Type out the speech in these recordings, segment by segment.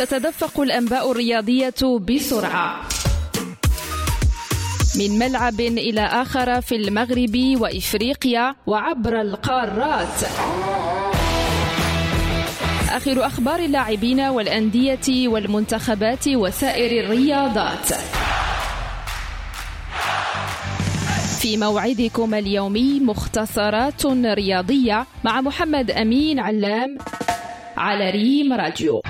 تتدفق الأنباء الرياضية بسرعة. من ملعب إلى آخر في المغرب وإفريقيا وعبر القارات. آخر أخبار اللاعبين والأندية والمنتخبات وسائر الرياضات. في موعدكم اليومي مختصرات رياضية مع محمد أمين علام على ريم راديو.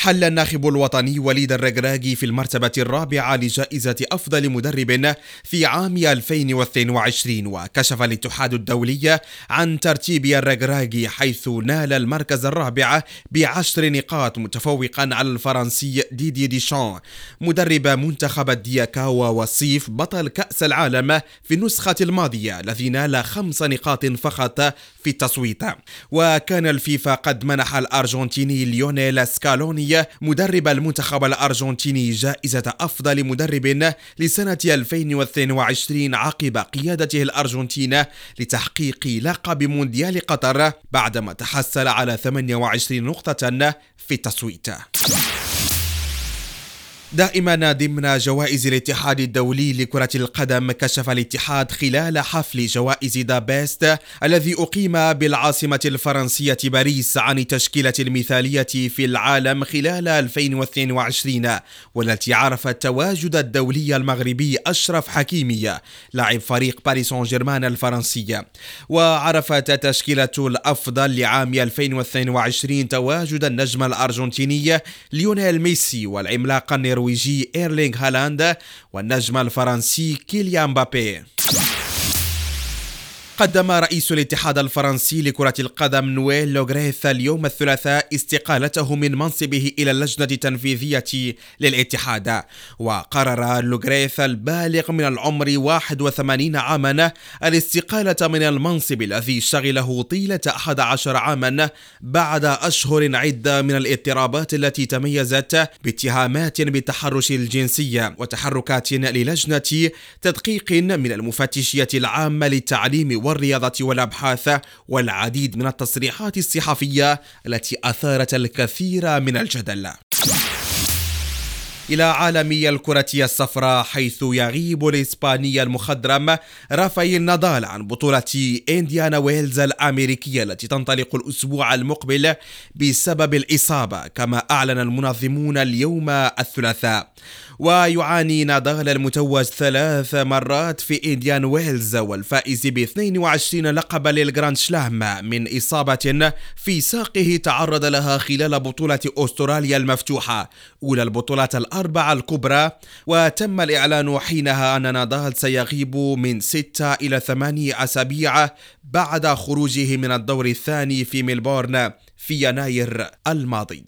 حل الناخب الوطني وليد الرجراجي في المرتبة الرابعة لجائزة أفضل مدرب في عام 2022 وكشف الاتحاد الدولي عن ترتيب الرجراجي حيث نال المركز الرابع بعشر نقاط متفوقا على الفرنسي ديدي ديشان. مدرب منتخب الدياكاوا والصيف بطل كأس العالم في النسخة الماضية الذي نال خمس نقاط فقط في التصويت. وكان الفيفا قد منح الأرجنتيني ليونيل سكالوني مدرب المنتخب الأرجنتيني جائزة أفضل مدرب لسنة 2022 عقب قيادته الأرجنتين لتحقيق لقب مونديال قطر بعدما تحصل على 28 نقطة في التصويت. دائما ضمن جوائز الاتحاد الدولي لكرة القدم كشف الاتحاد خلال حفل جوائز The Best الذي أقيم بالعاصمة الفرنسية باريس عن التشكيلة المثالية في العالم خلال 2022 والتي عرفت تواجد الدولي المغربي أشرف حكيمي لاعب فريق باريس سان جيرمان الفرنسي. وعرفت التشكيلة الأفضل لعام 2022 تواجد النجم الأرجنتيني ليونيل ميسي والعملاق النيرويجي. النرويجي إيرلينغ هالاند والنجم الفرنسي كيليان مبابي قدم رئيس الاتحاد الفرنسي لكرة القدم نويل لوغريت اليوم الثلاثاء استقالته من منصبه إلى اللجنة التنفيذية للاتحاد. وقرر لوغريث البالغ من العمر 81 عاما الاستقالة من المنصب الذي شغله طيلة 11 عاما بعد أشهر عدة من الاضطرابات التي تميزت باتهامات بالتحرش الجنسي وتحركات للجنة تدقيق من المفتشية العامة للتعليم والرياضة والأبحاث والعديد من التصريحات الصحفية التي أثارت الكثير من الجدل. إلى عالم الكرة الصفراء حيث يغيب الإسباني المخضرم رافائيل نادال عن بطولة إنديانا ويلز الأمريكية التي تنطلق الأسبوع المقبل بسبب الإصابة كما أعلن المنظمون اليوم الثلاثاء. ويعاني نادال المتوج ثلاث مرات في إنديانا ويلز والفائز ب 22 لقبا للجراند سلام من إصابة في ساقه تعرض لها خلال بطولة أستراليا المفتوحة. أولى البطولات الأربعة الكبرى وتم الإعلان حينها أن نادال سيغيب من ستة إلى ثمانية أسابيع بعد خروجه من الدور الثاني في ملبورن في يناير الماضي.